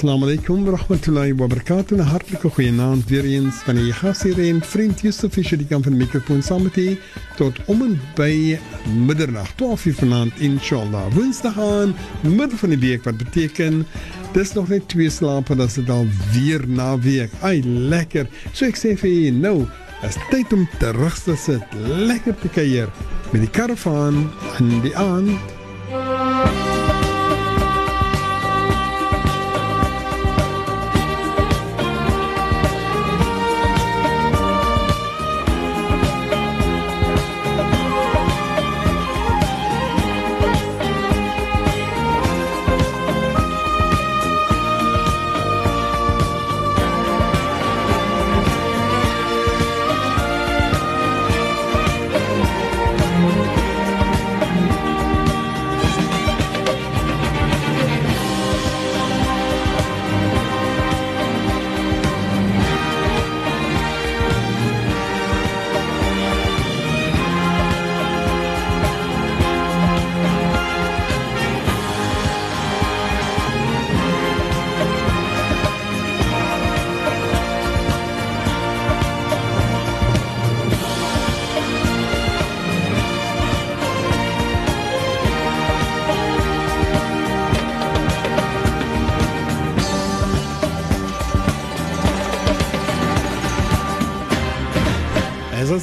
Assalamu alaykum wa rahmatullahi wa barakatuh. 'n Hartlike goeienaand weer eens van die gasheer en vriend Yusuf Fischer die kan van die mikrofoon saam met u tot om en by middernag 12 uur vanaand inshallah. Woensdag aan middel van die week wat beteken dis nog net twee slape dan dit al weer na week. Ai lekker. So ek sê vir u nou is tyd om terug te sit, lekker te kuier met die karavaan in die aand.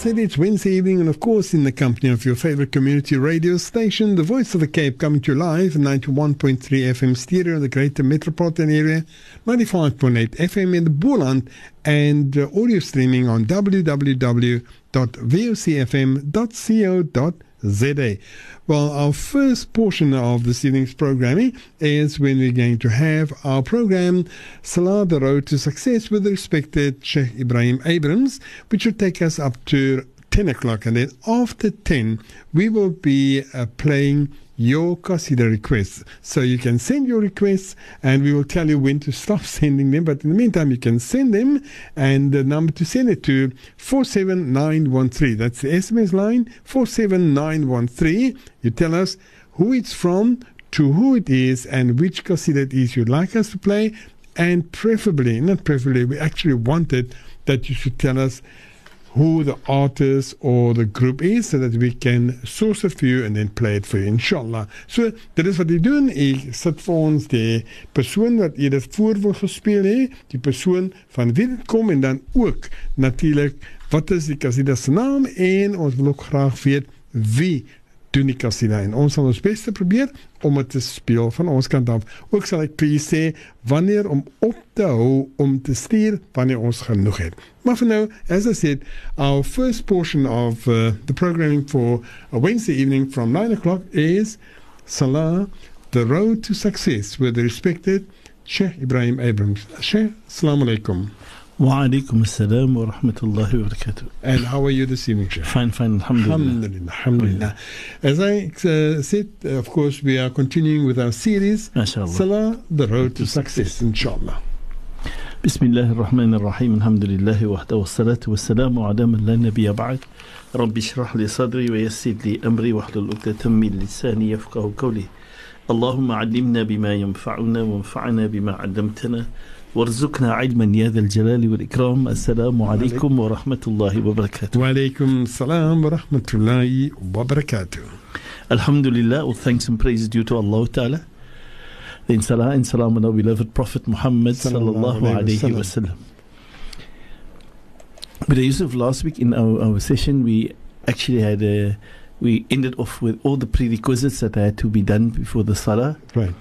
Said, it's Wednesday evening, and of course, in the company of your favorite community radio station, the Voice of the Cape, coming to you live, 91.3 FM stereo in the greater metropolitan area, 95.8 FM in the Boland, and uh, audio streaming on www.vocfm.co.za. Well, our first portion of this evening's programming is when we're going to have our program Salah the Road to Success with the respected Sheikh Ebrahim Abrahams, which will take us up to 10 o'clock. And then after 10, we will be uh, playing your Qasida requests. So you can send your requests and we will tell you when to stop sending them. But in the meantime, you can send them and the number to send it to 47913. That's the SMS line 47913. You tell us who it's from, to who it is, and which Qasida it is you'd like us to play. And preferably, not preferably, we actually wanted that you should tell us who the artist or the group is so that we can source it for you and then play it for you inshallah. So dit is wat jy doen. Ek sit vir ons die persoon wat jy dit voor wil gespeel het, die persoon van wie dit kom en dan ook natuurlik wat is die kasida se naam en ons wil ook graag weet wie doen die kasida en ons sal ons bes te probeer om dit te speel van ons kant af. Ook sal ek vir julle sê wanneer om op te hou om te stuur wanneer ons genoeg het. Maar for now, as I said, our first portion of uh, the programming for a Wednesday evening from 9 o'clock is Salah, The Road to Success with the respected Sheikh Ibrahim Abrams. Sheikh, Assalamu alaikum. وعليكم السلام ورحمة الله وبركاته. And how are you this evening, Sheikh? Fine, fine, alhamdulillah. Alhamdulillah, alhamdulillah. As I uh, said, of course, we are continuing with our series, ما شاء الله. Salah, The Road to Success, inshallah. بسم الله الرحمن الرحيم الحمد لله وحده والصلاة والسلام على من لا نبي بعد رب اشرح لي صدري ويسر لي أمري واحلل عقدة من لساني يفقه قولي اللهم علمنا بما ينفعنا وانفعنا بما علمتنا وارزقنا علما يا ذا الجلال والإكرام السلام عليكم ورحمة الله وبركاته Wa alaikum salam wa rahmatullahi wa barakatuh. Alhamdulillah, all thanks and praise due to Allah Ta'ala. Then salah and salam on our beloved Prophet Muhammad Sallallahu sallallahu alayhi alayhi wa sallam. But Yusuf, last week in our, our session, we actually had a, we ended off with all the prerequisites that had to be done before the salah. Right.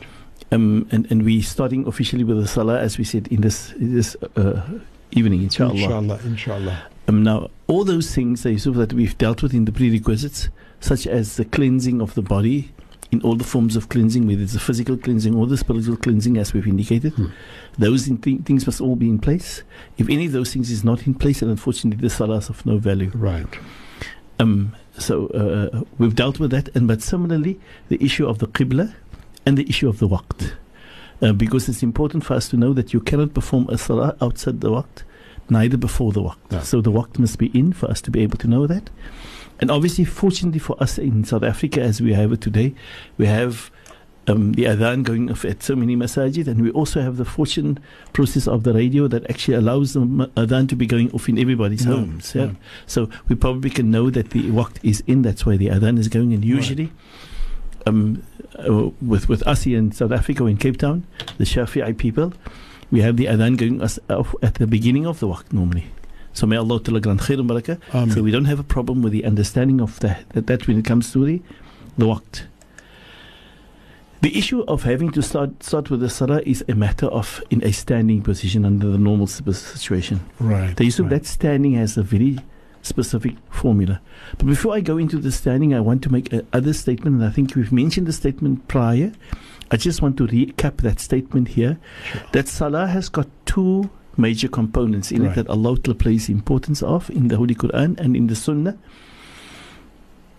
Um, and, and we starting officially with the salah, as we said, in this, this uh, evening, inshallah. Inshallah, inshallah. Um, now, all those things, Yusuf, that we've dealt with in the prerequisites, such as the cleansing of the body in all the forms of cleansing, whether it's the physical cleansing or the spiritual cleansing, as we've indicated, Hmm. those in th- things must all be in place. If any of those things is not in place, then unfortunately the salah is of no value. Right. Um, so uh, we've dealt with that, and but similarly, the issue of the qibla and the issue of the waqt. Uh, because it's important for us to know that you cannot perform a salah outside the waqt, neither before the waqt. No. So the waqt must be in for us to be able to know that. And obviously, fortunately for us in South Africa, as we have it today, we have um, the adhan going off at so many masajid, and we also have the fortune process of the radio that actually allows the adhan to be going off in everybody's Yeah, homes. Yeah? yeah. So we probably can know that the waqt is in. That's why the adhan is going. And usually, um, uh, with with us here in South Africa, in Cape Town, the Shafi'i people, we have the adhan going us off at the beginning of the waqt normally. So may Allah Ta'ala grant khair and barakah. Amen. So we don't have a problem with the understanding of that, that, that when it comes to the, the waqt. The issue of having to start start with the salah is a matter of in a standing position under the normal situation. right. The of right. that standing has a very specific formula. But before I go into the standing, I want to make another statement, and I think we've mentioned the statement prior. I just want to recap that statement here. Sure. That salah has got two major components in Right. it that Allah plays importance of in the Holy Quran and in the Sunnah.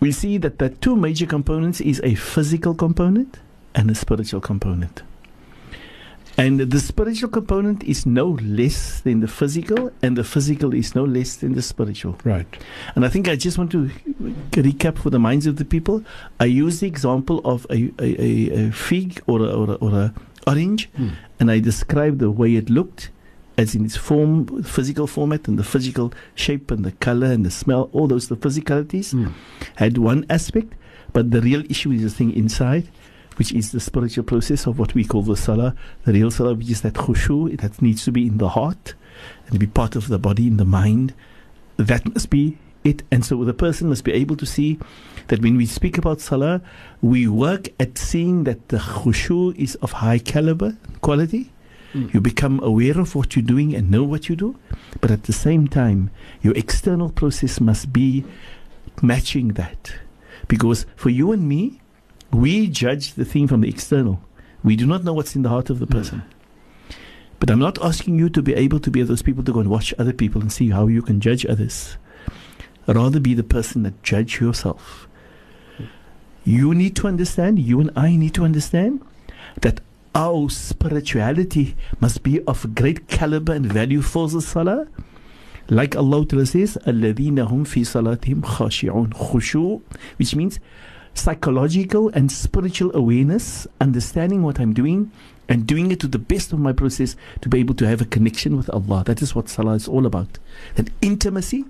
We see that the two major components is a physical component and a spiritual component. And the spiritual component is no less than the physical, and the physical is no less than the spiritual. Right. And I think I just want to recap for the minds of the people. I use the example of a, a, a, a fig or a, or, or a orange, Hmm. and I describe the way it looked, as in its form, physical format, and the physical shape, and the color, and the smell. All those the physicalities Hmm. had one aspect, but the real issue is the thing inside, which is the spiritual process of what we call the salah, the real salah, which is that khushu that needs to be in the heart and be part of the body, in the mind. That must be it. And so the person must be able to see that when we speak about salah, we work at seeing that the khushu is of high caliber, quality. Mm. You become aware of what you're doing and know what you do. But at the same time, your external process must be matching that. Because for you and me, we judge the thing from the external. We do not know what's in the heart of the person. But I'm not asking you to be able to be those people to go and watch other people and see how you can judge others. Rather be the person that judge yourself. You need to understand, you and I need to understand that our spirituality must be of great caliber and value for the salah. Like Allah Ta'ala says, الَّذِينَ هُمْ فِي صَلَاتِهِمْ خَاشِعُونَ Khushu, which means psychological and spiritual awareness, understanding what I'm doing and doing it to the best of my process to be able to have a connection with Allah. That is what Salah is all about. That intimacy,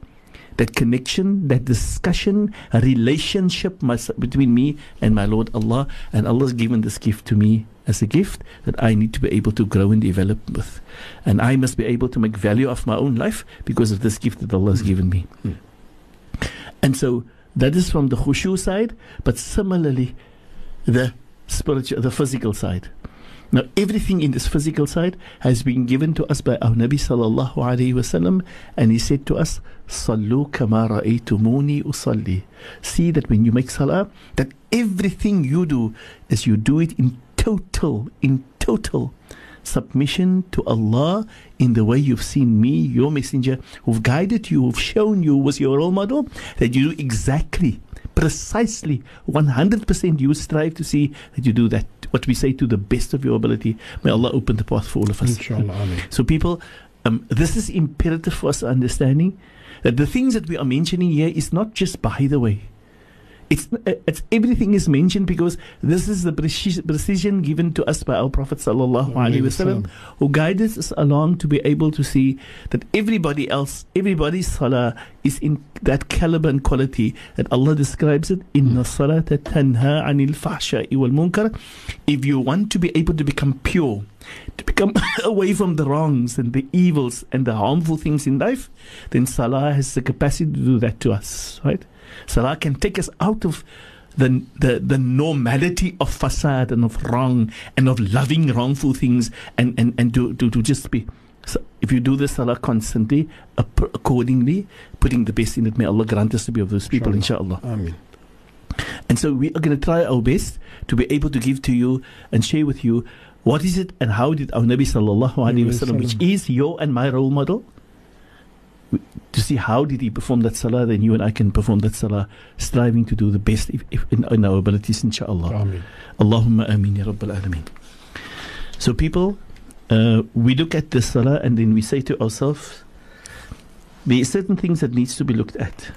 that connection, that discussion, a relationship between me and my Lord Allah. And Allah has given this gift to me as a gift that I need to be able to grow and develop with. And I must be able to make value of my own life because of this gift that Allah has given me. Mm. And so that is from the khushu side, but similarly, the spiritual, the physical side. Now, everything in this physical side has been given to us by our Nabi sallallahu alaihi wasallam, and he said to us, "Sallu kama ra'aytumuni usalli." See that when you make salah, that everything you do is you do it in total, in total submission to Allah in the way you've seen me, your messenger, who've guided you, who've shown you, was your role model, that you do exactly, precisely, 100% you strive to see that you do that, what we say to the best of your ability. May Allah open the path for all of us. Inshallah. So, people, um, this is imperative for us understanding that the things that we are mentioning here is not just by the way. It's, it's everything is mentioned because this is the preci- precision given to us by our Prophet sallallahu alaihi wasallam, who guided us along to be able to see that everybody else, everybody's salah is in that caliber and quality that Allah describes it. Inna salata tanha anil fahsha'i wal munkar. If you want to be able to become pure, to become away from the wrongs and the evils and the harmful things in life, then salah has the capacity to do that to us, right? Salah can take us out of the, the, the normality of fasad and of wrong and of loving wrongful things and, and, and to, to, to just be. So if you do this salah constantly, accordingly, putting the best in it, may Allah grant us to be of those people, inshallah. Amen. And so we are going to try our best to be able to give to you and share with you what is it and how did our Nabi sallallahu alaihi wasallam, which is your and my role model, to see how did he perform that salah, then you and I can perform that salah, striving to do the best if, if in, in our abilities, inshallah. Amen. Allahumma ameen ya Rabbal Alameen. So, people, uh, we look at the salah and then we say to ourselves, there are certain things that needs to be looked at.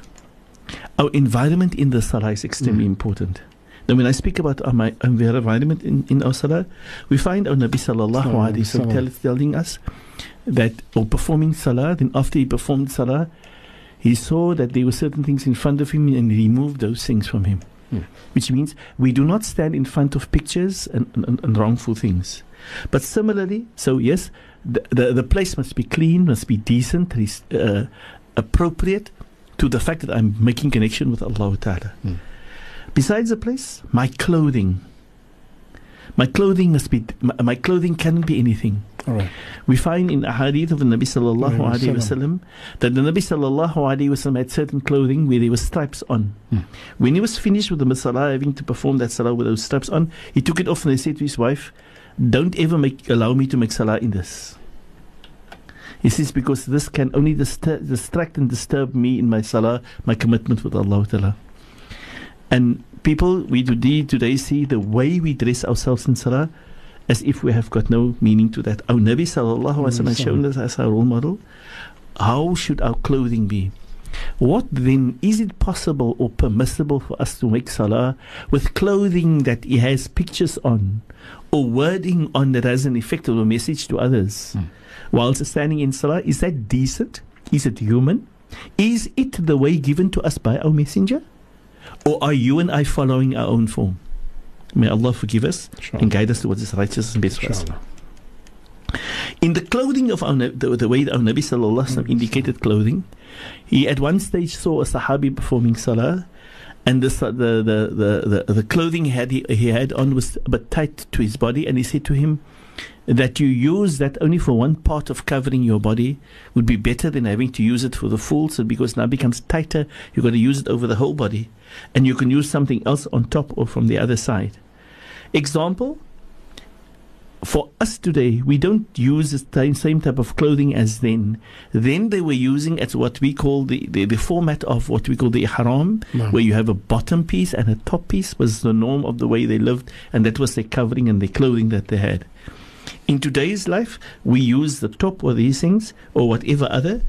Our environment in the salah is extremely Mm. important. Now, when I speak about our mi- environment in, in our salah, we find our Nabi sallallahu alayhi wa alaihi sallam telling us that, or performing salah, then after he performed salah, he saw that there were certain things in front of him and he removed those things from him. Hmm. Which means we do not stand in front of pictures and, and, and wrongful things. But similarly, so yes, the, the, the place must be clean, must be decent, uh, appropriate to the fact that I'm making connection with Allah Ta'ala. Hmm. Besides the place, my clothing. My clothing must be, my, my clothing cannot be anything. Right. We find in a hadith of the Nabi sallallahu Alayhi alaihi wasallam. that the Nabi sallallahu alaihi wasallam had certain clothing where there were stripes on. Hmm. When he was finished with the salah, having to perform that salah with those stripes on, he took it off and he said to his wife, "Don't ever make allow me to make salah in this." He says because this can only distur- distract and disturb me in my salah, my commitment with Allah Ta'ala. And people, we today, today see the way we dress ourselves in salah as if we have got no meaning to that. Our Nabi sallallahu alaihi wasallam shown us as our role model. How should our clothing be? What then is it possible or permissible for us to make salah with clothing that it has pictures on or wording on that has an effect or a message to others Hmm. whilst standing in salah? Is that decent? Is it human? Is it the way given to us by our messenger? Or are you and I following our own form? May Allah forgive us Inshallah. and guide us towards His righteous and best for us. In the clothing of our, the, the way that our Nabi Sallallahu Alaihi Wasallam mm-hmm. indicated clothing, he at one stage saw a Sahabi performing Salah, and the, the, the, the, the, clothing he had, he, he had on was a bit tight to his body, and he said to him that you use that only for one part of covering your body would be better than having to use it for the full, so because now it becomes tighter, you've got to use it over the whole body, and you can use something else on top or from the other side. Example, for us today, we don't use the same- type of clothing as then. Then they were using at what we call the, the, the format of what we call the ihram, Naam. where you have a bottom piece and a top piece was the norm of the way they lived, and that was their covering and their clothing that they had. In today's life, we use the top or these things or whatever other,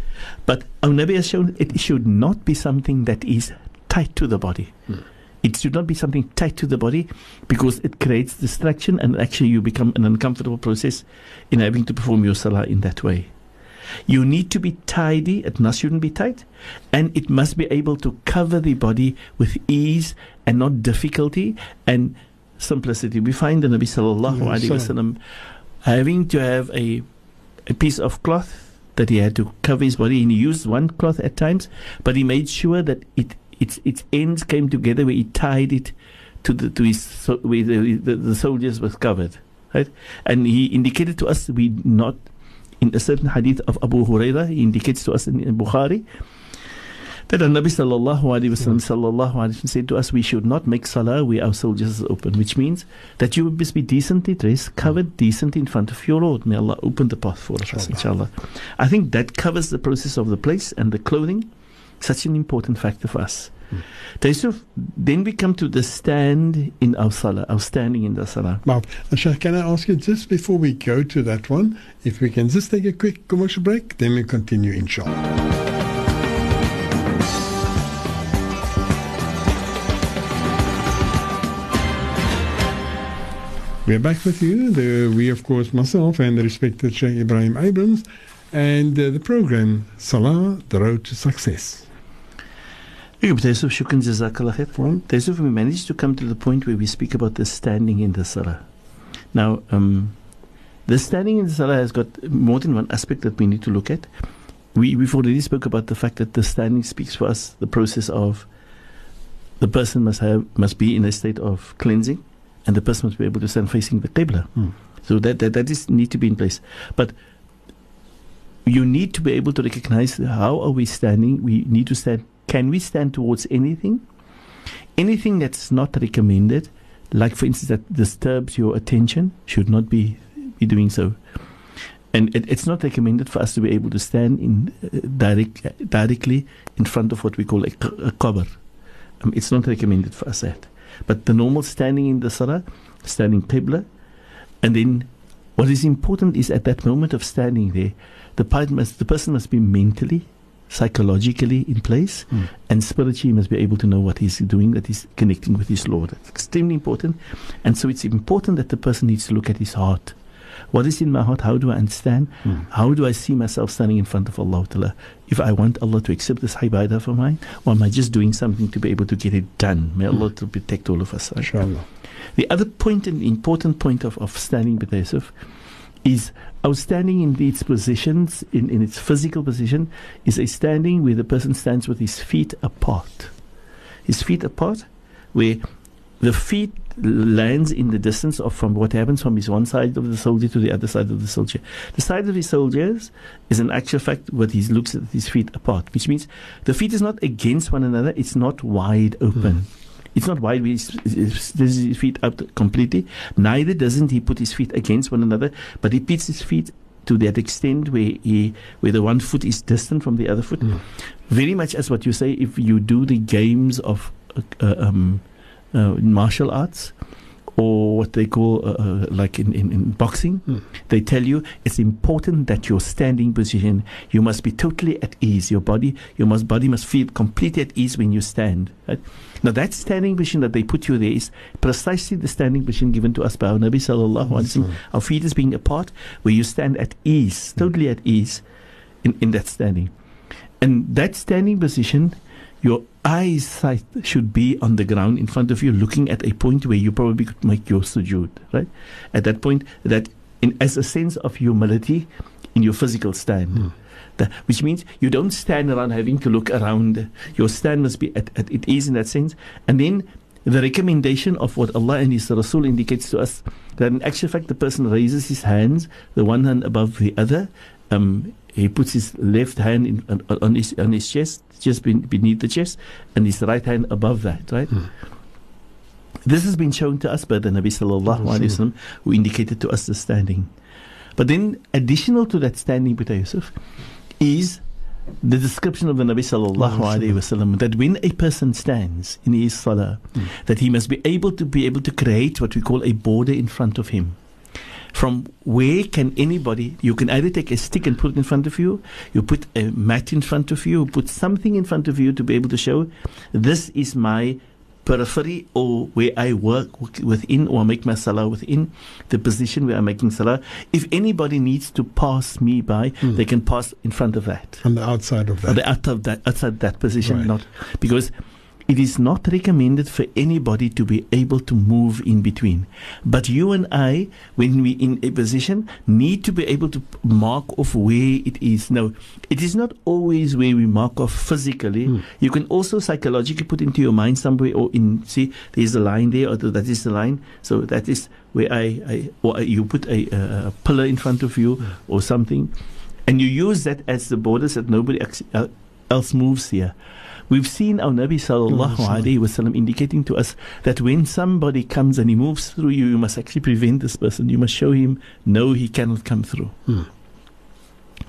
but our Nabi has shown it should not be something that is tight to the body. Hmm. It should not be something tight to the body because it creates distraction and actually you become an uncomfortable process in having to perform your salah in that way. You need to be tidy, it must shouldn't be tight, and it must be able to cover the body with ease and not difficulty and simplicity. We find the Nabi sallallahu Yeah, alaihi wasallam having to have a a piece of cloth that he had to cover his body, and he used one cloth at times, but he made sure that it its its ends came together where he tied it to the to his so, where the, the, the soldiers was covered, right? And he indicated to us we not in a certain hadith of Abu Huraira, he indicates to us in, in Bukhari that the Nabi sallallahu alaihi wasallam sallallahu alaihi wasallam said to us, we should not make salah where our soldiers are open, which means that you must be decently dressed, covered decently in front of your Lord. May Allah open the path for us, inshallah. I think that covers the process of the place and the clothing, such an important factor for us. Hmm. Taysuf, then we come to the stand in our salah, our standing in the salah. Wow. Sheikh, can I ask you just before we go to that one, if we can just take a quick commercial break, then we continue, inshallah. We're back with you. The, we, of course, myself and the respected Sheikh Ebrahim Abrahams, and uh, the program Salah, the Road to Success. Okay, Taysuf, shukran jazakallah khair. Well, Taysuf, we managed to come to the point where we speak about the standing in the salah. Now, um, the standing in the salah has got more than one aspect that we need to look at. We, we've already spoke about the fact that the standing speaks for us the process of the person must have must be in a state of cleansing, and the person must be able to stand facing the qibla. Hmm. So that that, that is need to be in place. But you need to be able to recognize how are we standing. We need to stand. Can we stand towards anything? Anything that's not recommended, like for instance that disturbs your attention, should not be be doing so. And it, it's not recommended for us to be able to stand in uh, direct, directly in front of what we call a qabr. Um, it's not recommended for us that. But the normal standing in the salah, standing qibla, and then what is important is at that moment of standing there, the, must, the person must be mentally psychologically in place, Mm. and spiritually must be able to know what he's doing, that he's connecting with his Lord. It's extremely important. And so it's important that the person needs to look at his heart. What is in my heart? How do I understand? Mm. How do I see myself standing in front of Allah? Ta'ala? If I want Allah to accept this ibadah for mine, or am I just doing something to be able to get it done? May Allah to protect all of us. Inshallah. The other point, and important point of, of standing with Yusuf, is our standing in its positions, in, in its physical position, is a standing where the person stands with his feet apart. His feet apart, where the feet lands in the distance of from what happens from his one side of the soldier to the other side of the soldier. The side of his soldiers is an actual fact what he looks at his feet apart, which means the feet is not against one another, it's not wide open. It's not wide with his, feet out completely. Neither doesn't he put his feet against one another, but he puts his feet to that extent where he where the one foot is distant from the other foot. Mm. Very much as what you say if you do the games of uh, um, uh, martial arts or what they call uh, uh, like in, in, in boxing Mm. they tell you it's important that your standing position you must be totally at ease your body your must body must feel completely at ease when you stand right? now that standing position that they put you there is precisely the standing position given to us by our Nabi sallallahu alaihi wasallam Mm. our feet is being apart where you stand at ease totally at ease in, in that standing and that standing position your eyesight should be on the ground in front of you looking at a point where you probably could make your sujood right at that point that in as a sense of humility in your physical stand Mm. That- which means you don't stand around having to look around your stand must be at, at it is in that sense and then the recommendation of what Allah and His Rasul indicates to us that in actual fact the person raises his hands, the one hand above the other. Um, he puts his left hand in, on, on his on his chest, just ben- beneath the chest, and his right hand above that. Right. Mm. This has been shown to us by the Nabi sallallahu alaihi wasallam, who indicated to us the standing. But then, additional to that standing, Peter Yusuf, is the description of the Nabi sallallahu alaihi wasallam that when a person stands in his salah, Mm. that he must be able to be able to create what we call a border in front of him. From where can anybody? You can either take a stick and put it in front of you, you put a mat in front of you, put something in front of you to be able to show this is my periphery or where I work within or make my salah within the position where I'm making salah. If anybody needs to pass me by, Mm. they can pass in front of that. On the outside of that. the out of that outside that position, Right. not because it is not recommended for anybody to be able to move in between. But you and I, when we're in a position, need to be able to mark off where it is. Now, it is not always where we mark off physically. Hmm. You can also psychologically put into your mind somewhere or in see there's a line there or that is the line. So that is where I, I or you put a, a, pillar in front of you Hmm. or something, and you use that as the borders that nobody else moves here. We've seen our Nabi sallallahu alaihi wasallam indicating to us that when somebody comes and he moves through you, you must actually prevent this person. You must show him no, he cannot come through. Mm.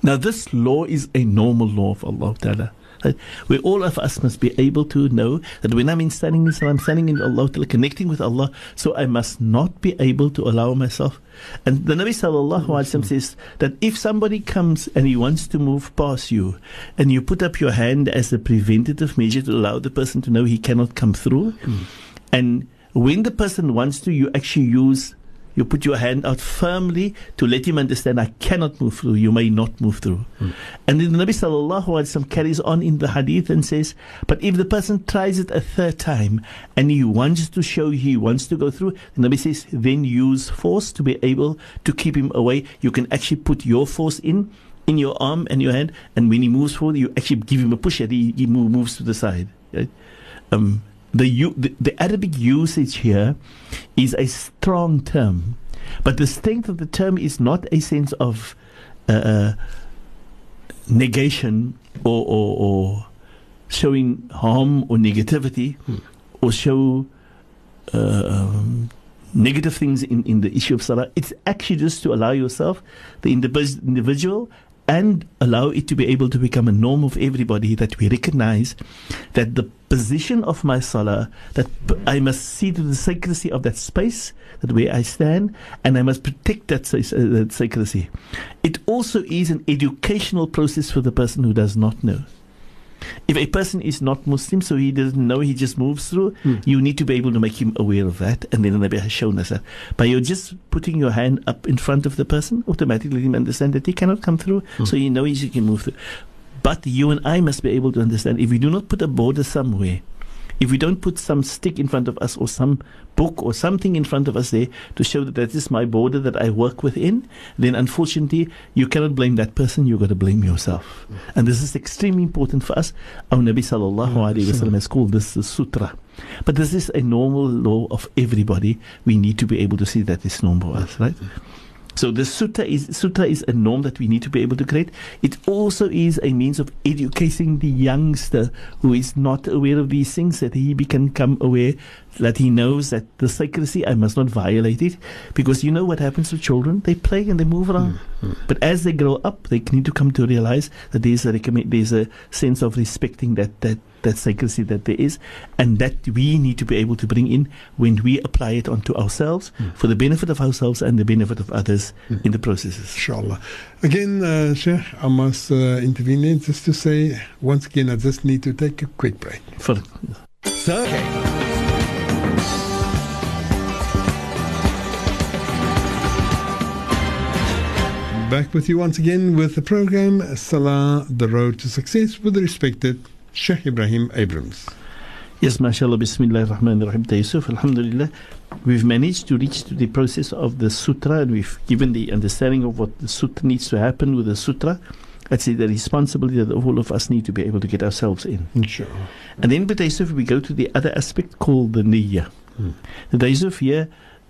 Now, this law is a normal law of Allah Ta'ala. Right? Where all of us must be able to know that when I'm in standing in Salah, I'm standing in Allah connecting with Allah, so I must not be able to allow myself. And the Nabi Sallallahu Alaihi Wasallam says that if somebody comes and he wants to move past you, and you put up your hand as a preventative measure to allow the person to know he cannot come through, Mm. and when the person wants to, you actually use, you put your hand out firmly to let him understand, I cannot move through, you may not move through. Mm. And then the Nabi Sallallahu Alaihi Wasallam carries on in the hadith and says, but if the person tries it a third time and he wants to show he wants to go through, the Nabi says, then use force to be able to keep him away. You can actually put your force in, in your arm and your hand, and when he moves forward, you actually give him a push and he, he moves to the side. Right? Um, the, the the Arabic usage here is a strong term, but the strength of the term is not a sense of uh, uh, negation or, or, or showing harm or negativity Hmm. or show uh, um, negative things in, in the issue of salah. It's actually just to allow yourself, the individual, and allow it to be able to become a norm of everybody that we recognize that the position of my salah, that I must see to the sacredcy of that space, that where I stand, and I must protect that, uh, that sacredcy. It also is an educational process for the person who does not know. If a person is not Muslim, so he doesn't know, he just moves through, Mm. you need to be able to make him aware of that. And then the Nabi has shown us that. By you're just putting your hand up in front of the person, automatically him understand that he cannot come through, Mm. so he knows he can move through. But you and I must be able to understand if we do not put a border somewhere, if we don't put some stick in front of us or some book or something in front of us there to show that that is my border that I work within, then unfortunately you cannot blame that person, you've got to blame yourself. And this is extremely important for us. Our Nabi sallallahu alayhi wasallam has called this the sutra. But this is a normal law of everybody. We need to be able to see that it's normal for us, right? So the sutra is sutra is a norm that we need to be able to create. It also is a means of educating the youngster who is not aware of these things that he can come aware that he knows that the secrecy I must not violate it. Because you know what happens to children? They play and they move around. Mm, mm. But as they grow up they need to come to realize that there's a recommend, there's a sense of respecting that that that secrecy that there is and that we need to be able to bring in when we apply it onto ourselves for the benefit of ourselves and the benefit of others in the processes. Inshallah. Again, uh, Sheikh, I must uh, intervene in just to say once again, I just need to take a quick break. for So, Back with you once again with the program Salah, the Road to Success with the respected Sheikh Ebrahim Abrahams. Yes, mashallah, bismillah ar-Rahman ar-Rahim, Yusuf, alhamdulillah. We've managed to reach to the process of the sutra and we've given the understanding of what the sutra needs to happen with the sutra. That's the responsibility that all of us need to be able to get ourselves in. Inshallah. And then, but Yusuf, we go to the other aspect called the niyyah. Hmm. The Yusuf here,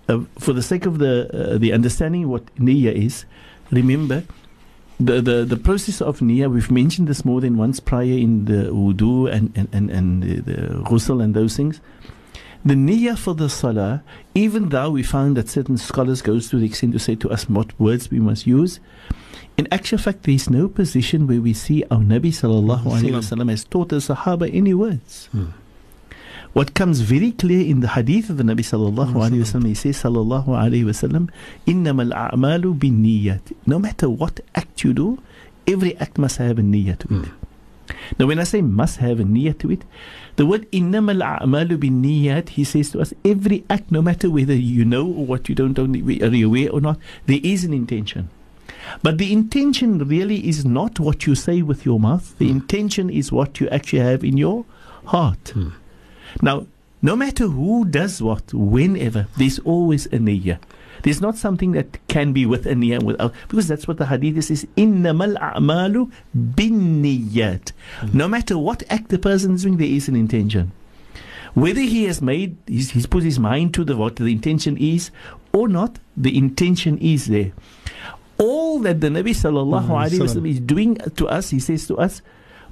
uh, for the sake of the uh, the understanding what niyyah is, remember the, the, the process of niyyah, we've mentioned this more than once prior in the wudu and, and, and, and the, the ghusl and those things. The niyyah for the salah, even though we found that certain scholars goes to the extent to say to us what words we must use, in actual fact, there is no position where we see our Nabi sallallahu alaihi wasallam has taught the Sahaba any words. Hmm. What comes very clear in the hadith of the Nabi sallallahu alaihi wasallam, he says sallallahu alaihi wasallam, "Innama al-a'malu bin No matter what act you do, every act must have a niyyah to it. Hmm. Now, when I say must have a niyyah to it, the word innama al-a'malu bin he says to us, every act, no matter whether you know or what you don't, don't are you aware or not, there is an intention. But the intention really is not what you say with your mouth. The hmm. intention is what you actually have in your heart. Hmm. Now, no matter who does what, whenever, there's always a niyyah. There's not something that can be with a niyyah and without, because that's what the hadith says. Innamal a'malu bin niyyat. Hmm. No matter what act the person is doing, there is an intention. Whether he has made, he's, he's put his mind to the what the intention is or not, the intention is there. All that the Nabi sallallahu alaihi wasallam is doing to us, he says to us,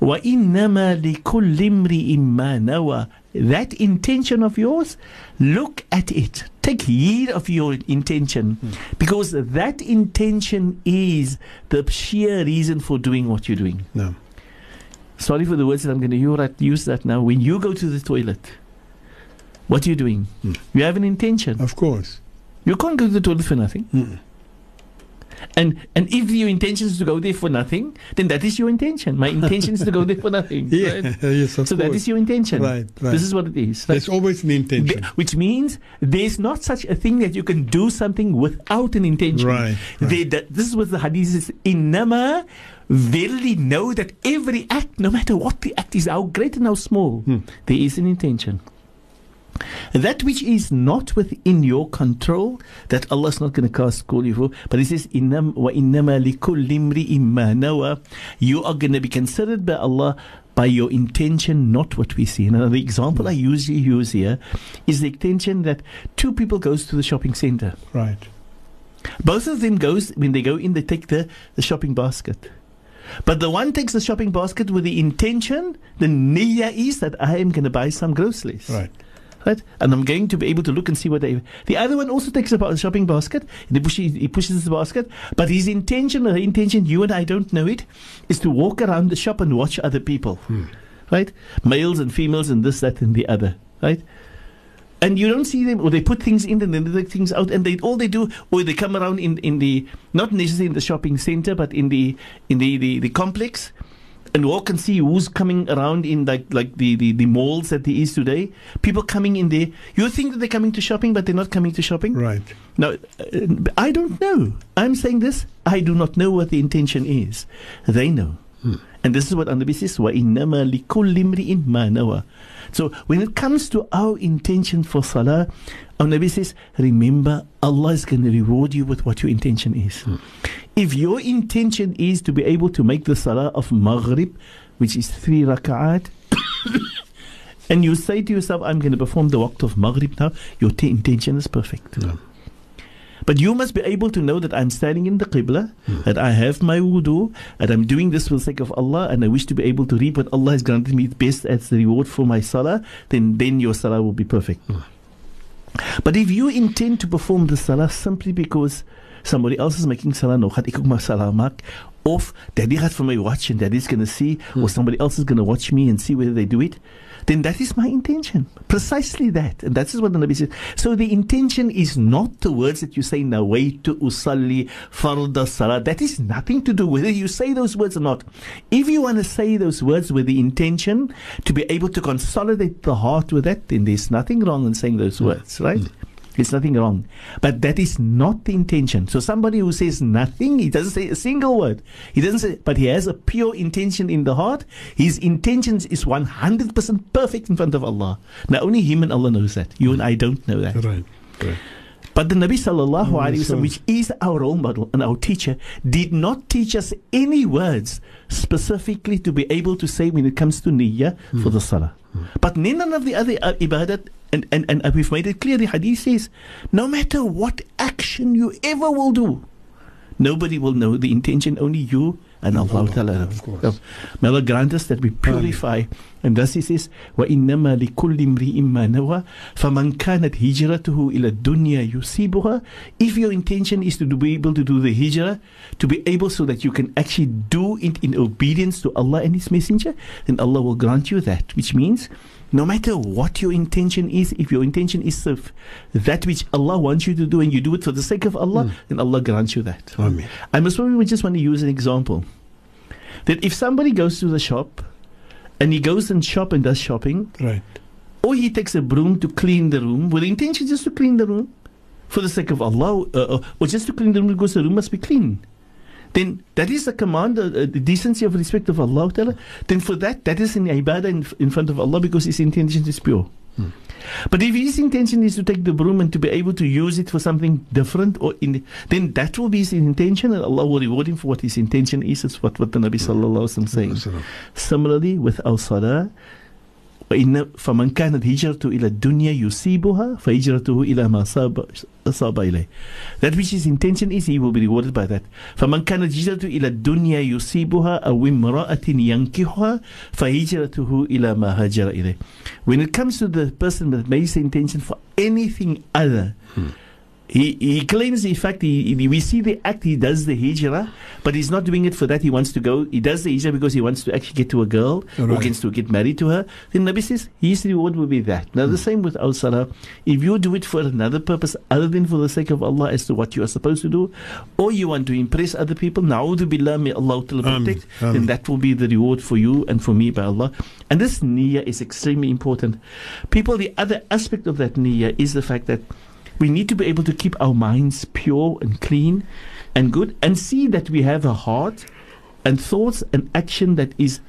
وَإِنَّمَا لِكُلِّ امْرِئٍ مَّا نَوَى That intention of yours, look at it. Take heed of your intention. Because that intention is the sheer reason for doing what you're doing. No. Sorry for the words that I'm going to use that, use that now. When you go to the toilet, what are you doing? Hmm. You have an intention. Of course. You can't go to the toilet for nothing. Mm. And and if your intention is to go there for nothing, then that is your intention. My intention is to go there for nothing. Yeah, right? yes, of So course. that is your intention. Right, right. This is what it is. right? There's always an intention. Th- Which means there's not such a thing that you can do something without an intention. Right, right. They, that, this is what the hadith is. Innama, verily know that every act, no matter what the act is, how great and how small, Hmm. there is an intention. That which is not within your control, that Allah is not going to cast call you for. But He says, "Innam wa innama likulli imri'in ma nawa." You are going to be considered by Allah by your intention, not what we see. Now, the example I usually use here is the intention that two people goes to the shopping center. Right. Both of them goes when they go in, they take the, the shopping basket. But the one takes the shopping basket with the intention, the niyyah is that I am going to buy some groceries Right. Right? And I'm going to be able to look and see what they. The other one also takes a shopping basket. And he pushes, he pushes the basket, but his intention, or intention, you and I don't know it, is to walk around the shop and watch other people, hmm. right? Males and females and this, that, and the other, right? And you don't see them, or they put things in and then they take things out, and they all they do, or they come around in, in the not necessarily in the shopping center, but in the in the, the, the complex, and walk and see who's coming around in like like the, the, the malls that there is today. People coming in there. You think that they're coming to shopping, but they're not coming to shopping. Right. Now, uh, I don't know. I'm saying this. I do not know what the intention is. They know. Hmm. And this is what Anubis says. So when it comes to our intention for salah, our Nabi says, remember, Allah is going to reward you with what your intention is. Hmm. If your intention is to be able to make the salah of Maghrib, which is three rak'at, and you say to yourself, I'm going to perform the waqt of Maghrib now, your t- intention is perfect. No. But you must be able to know that I'm standing in the Qibla, hmm. that I have my wudu, and I'm doing this for the sake of Allah, and I wish to be able to reap what Allah has granted me best as the reward for my salah, then, then your salah will be perfect. Hmm. But if you intend to perform the salah simply because somebody else is making salah, no, gaat ek ook maar salah maak, of daddy gaat for my watch and daddy's going to see, hmm. or somebody else is going to watch me and see whether they do it, then that is my intention. Precisely that. And that is what the Nabi says. So the intention is not the words that you say, Nawaitu usalli farda salah. That is nothing to do whether you say those words or not. If you want to say those words with the intention to be able to consolidate the heart with that, then there's nothing wrong in saying those words, right? There's nothing wrong. But that is not the intention. So somebody who says nothing, he doesn't say a single word. He doesn't say, but he has a pure intention in the heart. His intentions is 100% perfect in front of Allah. Now only him and Allah knows that. You and I don't know that. Right. Right. But the Nabi sallallahu Mm, alaihi wasallam, which is our role model and our teacher, did not teach us any words specifically to be able to say when it comes to niyyah for the salah. But none of the other ibadat, and, and, and we've made it clear, the hadith says, no matter what action you ever will do, nobody will know the intention, only you and Allah. Allah, Ta'ala. of course. So, May Allah grant us that we purify. And thus he says, وَإِنَّمَا لِكُلِّ امْرِئٍ مَّا نَوَى فَمَنْ كَانَتْ هِجْرَتُهُ إِلَى الدُّنْيَا يُصِيبُهَا If your intention is to do- be able to do the hijrah, to be able so that you can actually do it in obedience to Allah and His Messenger, then Allah will grant you that. Which means, no matter what your intention is, if your intention is of that which Allah wants you to do and you do it for the sake of Allah, then Allah grants you that. Amen. I must probably just want to use an example. That if somebody goes to the shop and he goes and shop and does shopping, Right. or he takes a broom to clean the room with the intention just to clean the room for the sake of Allah, uh, uh, or just to clean the room because the room must be clean. Then that is a command, uh, uh, the decency of respect of Allah. Then for that, that is an ibadah in, in front of Allah because his intention is pure. But if his intention is to take the broom and to be able to use it for something different, or in, then that will be his intention, and Allah will reward him for what his intention is. Is what, what the Nabi Sallallahu Alaihi Wasallam saying. Similarly, with our salah, وإن فمن كانت هجرته إلى الدنيا يصيبها فهجرته إلى ما صاب صاب إليه. That which his intention is, he will be rewarded by that. فمن كانت هجرته إلى الدنيا يصيبها أو امرأة ينكحها فهجرته إلى ما هاجر إليه. When it comes to the person that makes the intention for anything other, he, he claims, in fact, he, he- we see the act, he does the hijrah, but he's not doing it for that. He wants to go, he does the hijrah because he wants to actually get to a girl or Right. gets to get married to her. Then Nabi says, his reward will be that. Now, the hmm. same with our salah. If you do it for another purpose other than for the sake of Allah as to what you are supposed to do, or you want to impress other people, na'udhu billah, may Allah protect, then that will be the reward for you and for me by Allah. And this niyyah is extremely important. People, the other aspect of that niyyah is the fact that we need to be able to keep our minds pure and clean and good and see that we have a heart and thoughts and action that is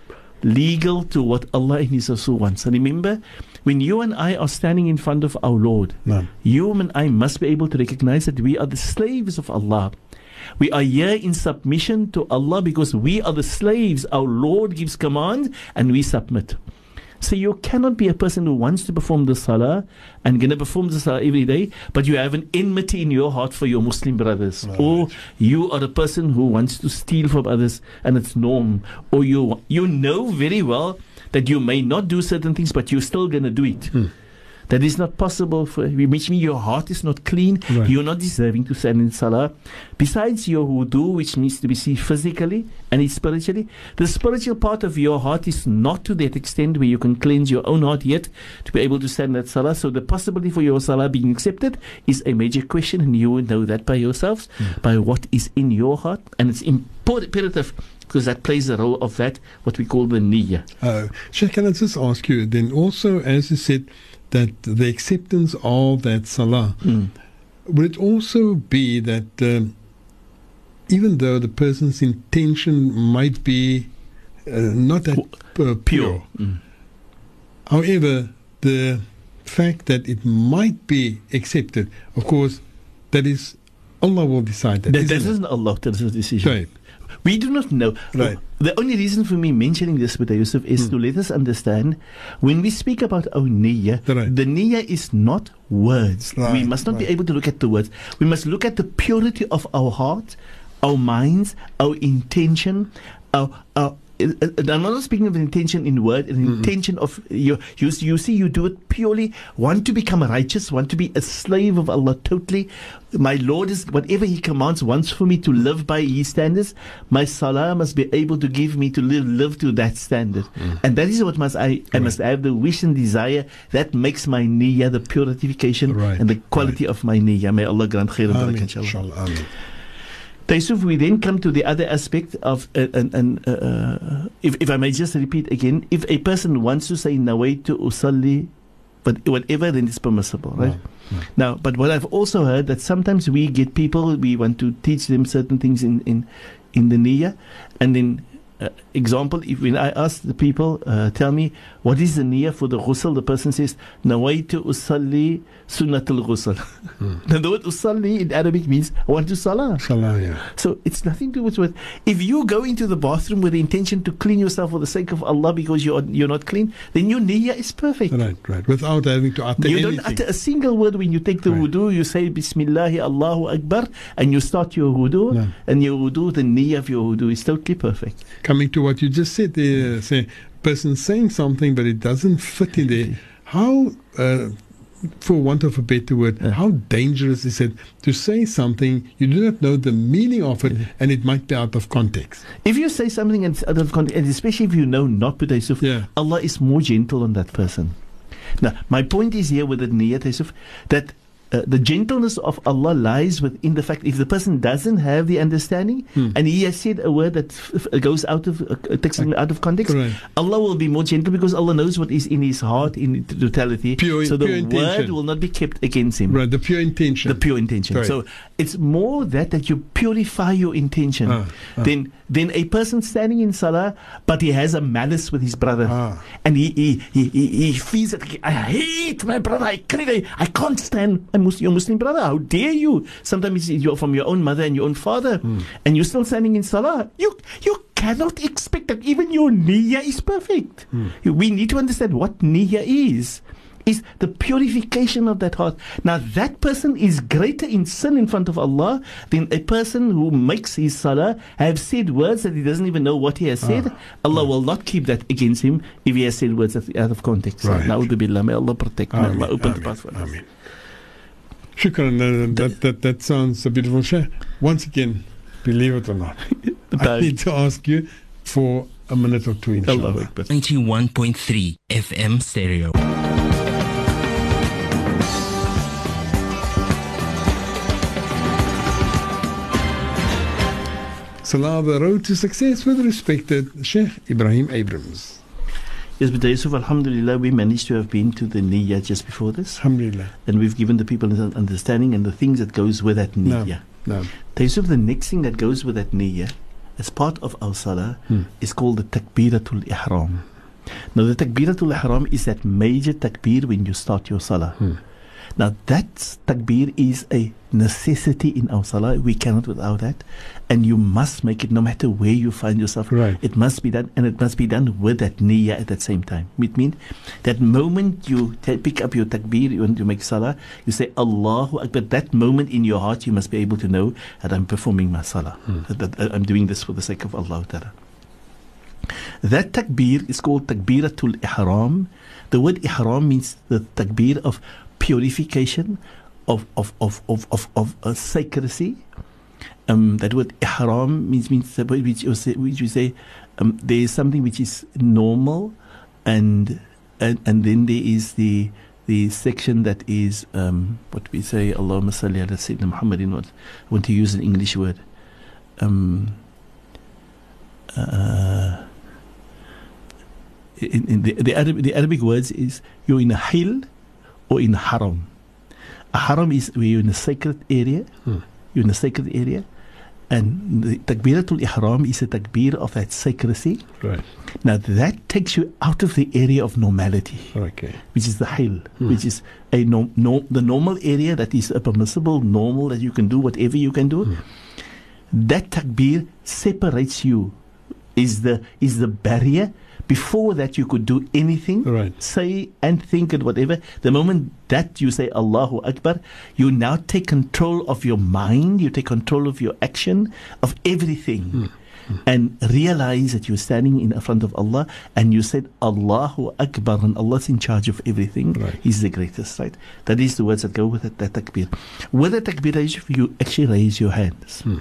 legal to what Allah and His Rasul wants. And remember, when you and I are standing in front of our Lord, No. you and I must be able to recognize that we are the slaves of Allah. We are here in submission to Allah because we are the slaves. Our Lord gives command and we submit. So you cannot be a person who wants to perform the salah and going to perform the salah every day, but you have an enmity in your heart for your Muslim brothers, Right. or you are a person who wants to steal from others and it's norm, or you you know very well that you may not do certain things, but you're still going to do it. Hmm. That is not possible for which means your heart is not clean. Right. You're not deserving to stand in salah. Besides your wudu, which needs to be seen physically and spiritually, the spiritual part of your heart is not to that extent where you can cleanse your own heart yet to be able to stand that salah. So the possibility for your salah being accepted is a major question, and you will know that by yourselves, by what is in your heart. And it's imperative because that plays the role of that, what we call the niyyah. Uh, Sheikh, can I just ask you then also, as you said, that the acceptance of that salah, Mm. would it also be that um, even though the person's intention might be uh, not that uh, pure, Mm. however, the fact that it might be accepted, of course, that is Allah will decide that. That, that isn't isn't Allah, that is a decision. Right. We do not know. Right. The only reason for me mentioning this with Yusuf is Hmm. to let us understand when we speak about our niyyah, Right. the niyyah is not words. Right, We must not be able to look at the words. We must look at the purity of our heart, our minds, our intention, our. our Uh, uh, I'm not speaking of intention in word, an intention of you, you. You see, you do it purely want to become righteous, want to be a slave of Allah totally. My Lord is whatever He commands wants for me to live by His standards. My salah must be able to give me to live live to that standard, and that is what must I. I must have the wish and desire that makes my niyyah the purification Right, and the quality of my niyyah. May Allah grant khair and barakah, inshallah. Yusuf, we then come to the other aspect of, uh, and, and uh, if, if I may just repeat again, if a person wants to say nawaitu usalli, but whatever, then it's permissible, right? Right, right. Now, but what I've also heard that sometimes we get people, we want to teach them certain things in in, in the niyyah, and then. Uh, example, if when I ask the people, uh, tell me what is the niyyah for the ghusl, the person says, Nawaitu usalli sunnatul ghusl. Now, hmm. the word usalli in Arabic means I want to salah. Salah, yeah. So it's nothing to do with if you go into the bathroom with the intention to clean yourself for the sake of Allah because you're you're not clean, then your niyyah is perfect. Right, right. Without having to utter You anything. don't utter a single word when you take the Right. wudu. You say Bismillah, Allahu Akbar, and you start your wudu, No. and your wudu, the niyyah of your wudu is totally perfect. Coming to what you just said there, say, person saying something but it doesn't fit in there. How, uh, for want of a better word, Yeah. how dangerous is it to say something you do not know the meaning of it and it might be out of context? If you say something and out of context, and especially if you know not with Yusuf, Yeah. Allah is more gentle on that person. Now, my point is here with the Niyat Yusuf, that uh, the gentleness of Allah lies within the fact if the person doesn't have the understanding Hmm. and he has said a word that f- f- goes out of uh, takes him out of context. Allah will be more gentle because Allah knows what is in his heart in totality. Pure- so the word intention. will not be kept against him. Right, the pure intention. The pure intention. Correct. So it's more that that you purify your intention. Ah, ah. Then then a person standing in salah, but he has a malice with his brother, Ah. and he he, he he he feels that I hate my brother. I can't I, I can't stand my Muslim, your Muslim brother. How dare you? Sometimes you're from your own mother and your own father, Hmm. and you're still standing in salah. You you cannot expect that even your niyyah is perfect. Hmm. We need to understand what niyyah is is the purification of that heart. Now, that person is greater in sin in front of Allah than a person who makes his salah have said words that he doesn't even know what he has said. Ah, Allah will not keep that against him if he has said words out of context. Right. Billah. May Allah protect. May Ameen, Allah open the path for us. ameen. Shukran. Uh, that, that, that sounds a beautiful share. Once again, believe it or not, I need to ask you for a minute or two, inshallah. Allahu Akbar. 91.3 FM stereo. Salah, the road to success with respected Sheikh Ebrahim Abrahams. Yes, but Yusuf, Alhamdulillah, we managed to have been to the niyyah just before this, Alhamdulillah. and we've given the people an understanding and the things that goes with that No. niyyah. No. Yusuf, the next thing that goes with that niyyah as part of our salah Hmm. is called the takbiratul ihram. Now, the takbiratul ihram is that major takbir when you start your salah. Hmm. Now, that takbir is a necessity in our salah. We cannot without that. And you must make it no matter where you find yourself. Right. It must be done, and it must be done with that niyyah at that same time. It means that moment you ta pick up your takbir, when you make salah, you say Allahu Akbar. That moment in your heart, you must be able to know that I'm performing my salah, that, that uh, I'm doing this for the sake of Allah. Ta'ala. That takbir is called takbiratul ihram. The word ihram means the takbir of purification, of of of of of, of uh, sacredcy. Um, that word ihram means means which you say, which you say um, there is something which is normal, and and and then there is the the section that is um, what we say Allahumma salli ala Sayyidina Muhammadin. What I want to use an English word. Um, uh, in, in the, the, Arab, the Arabic words is you're in a hill or in haram. A haram is where you're in a sacred area, Hmm. you're in a sacred area, and the takbiratul ihram is a takbir of that sacredcy. Right. Now that takes you out of the area of normality, Okay. which is the hill, Hmm. which is a no, no, the normal area that is a permissible, normal that you can do whatever you can do. Hmm. That takbir separates you, is the is the barrier. Before that, you could do anything, Right. say and think and whatever. The moment that you say Allahu Akbar, you now take control of your mind, you take control of your action, of everything. And realize that you're standing in front of Allah and you said Allahu Akbar and Allah's in charge of everything. Right. He's the greatest, right? That is the words that go with it, that takbir. With the takbir, you actually raise your hands. Hmm.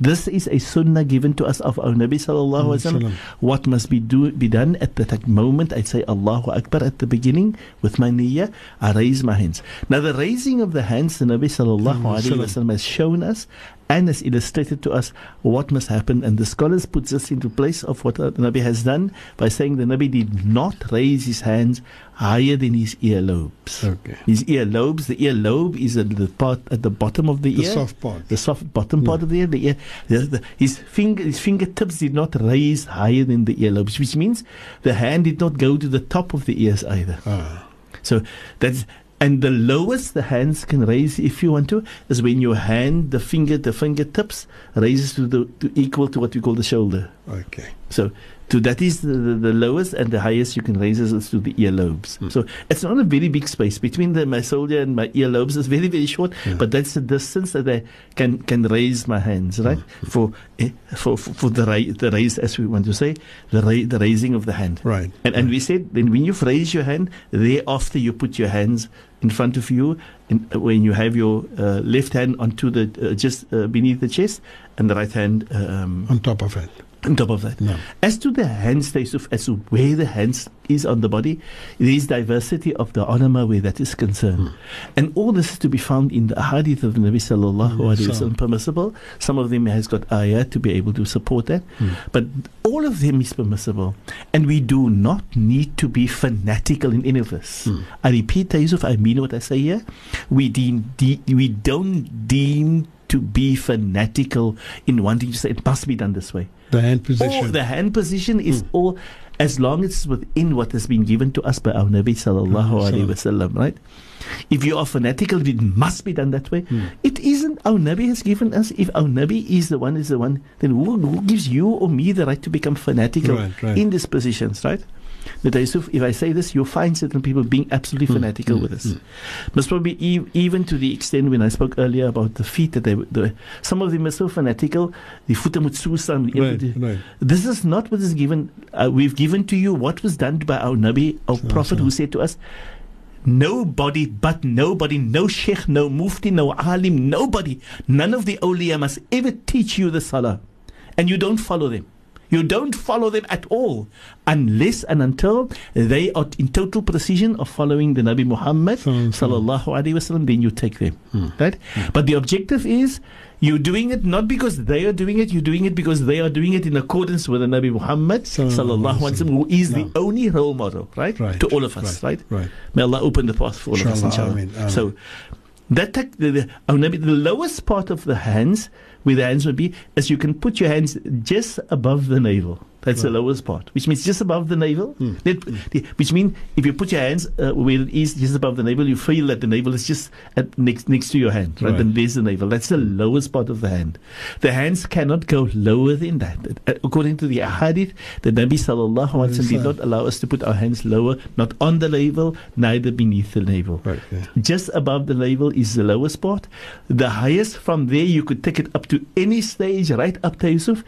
This is a sunnah given to us of our Nabi sallallahu alaihi wasallam. What must be do be done at the tak- moment I say Allahu Akbar at the beginning with my niyyah, I raise my hands. Now the raising of the hands, the Nabi sallallahu alaihi wasallam has shown us and has illustrated to us what must happen. And the scholars put this into place of what the Nabi has done by saying the Nabi did not raise his hands higher than his earlobes. Okay. His earlobes, the earlobe is at the part at the bottom of the, The ear The soft part. the soft bottom part of the ear, the ear, the, the, his finger, his fingertips did not raise higher than the earlobes, which means the hand did not go to the top of the ears either. Ah. So that's and the lowest the hands can raise, if you want to, is when your hand, the finger, the fingertips raises to the to equal to what we call the shoulder. Okay. So to that is the, the, the lowest and the highest you can raise is to the earlobes. Hmm. So it's not a very big space between the, my shoulder and my earlobes. It's very very short, Yeah. but that's the distance that I can can raise my hands right Hmm. for, eh, for for for the ra- the raise as we want to say the ra- the raising of the hand. Right. And, and we said then when you raise your hand, thereafter you put your hands in front of you, and uh, when you have your uh, left hand onto the uh, just uh, beneath the chest, and the right hand um, On top of it. On top of that. No. As to the hand space of as to where the hands is on the body, there is diversity of the ulama where that is concerned. And all this is to be found in the hadith of the Nabi sallallahu Mm, alaihi wasallam permissible. Some of them has got ayah to be able to support that. But all of them is permissible. And we do not need to be fanatical in any of this. Hmm. I repeat, Yusuf, I mean what I say here. We deem, de- we don't deem to be fanatical in wanting to say it must be done this way. The hand position. the hand position is Mm. all as long as it's within what has been given to us by our Nabi sallallahu alaihi wasallam, right? If you are fanatical, it must be done that way. Mm. It isn't our Nabi has given us. If our Nabi is the one, is the one, then who, who gives you or me the right to become fanatical Right, right. in these positions, right? But Yusuf, if I say this, you'll find certain people being absolutely Mm, fanatical mm, with this. mm. Most probably, e- even to the extent when I spoke earlier about the feet, that they, the, some of them are so fanatical, the voete moet so staan, Right, ene- right. this is not what is given. Uh, we've given to you what was done by our Nabi, our So, Prophet, so. who said to us, Nobody but nobody, no sheikh, no mufti, no alim, nobody, none of the awliya must ever teach you the salah. And you don't follow them. You don't follow them at all unless and until they are in total precision of following the Nabi Muhammad sallallahu alaihi wasallam. Then you take them, Hmm. right? But the objective is you're doing it not because they are doing it. You're doing it because they are doing it in accordance with the Nabi Muhammad So- sallallahu alaihi wasallam, who is the only role model, right, Right. to all of us, right? Right. May Allah open the path for all of us, Inshallah, Ameen. So that the, the, the lowest part of the hands, where the hands would be, is you can put your hands just above the navel. That's the lowest part, which means just above the navel. Mm. That- the- which means if you put your hands uh, where it is just above the navel, you feel that the navel is just at, next next to your hand, right? Right. Then there's the navel. That's the lowest part of the hand. The hands cannot go lower than that. Uh, According to the hadith, the Nabi sallallahu alaihi wasallam did not allow us to put our hands lower, not on the navel, neither beneath the navel. Right. Yeah. Just above the navel is the lowest part. The highest from there, you could take it up to any stage, right up to Yusuf,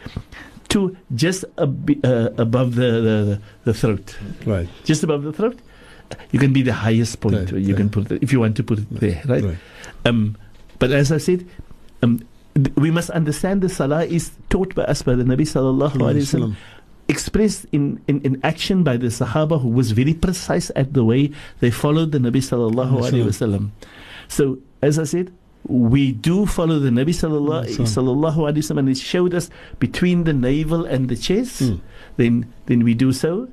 to just ab- uh, above the, the, the throat. Right. Just above the throat, you can be the highest point. Right, you can put it, if you want to put it there, right? Right. Um, but as I said, um, th- we must understand the salah is taught by us by the Nabi sallallahu alaihi wasallam expressed in, in, in action by the Sahaba who was very precise at the way they followed the Nabi sallallahu alaihi wasallam. So, as I said, we do follow the Nabi sallallahu, sallallahu alaihi wasallam and he showed us between the navel and the chest, Mm. then then we do so.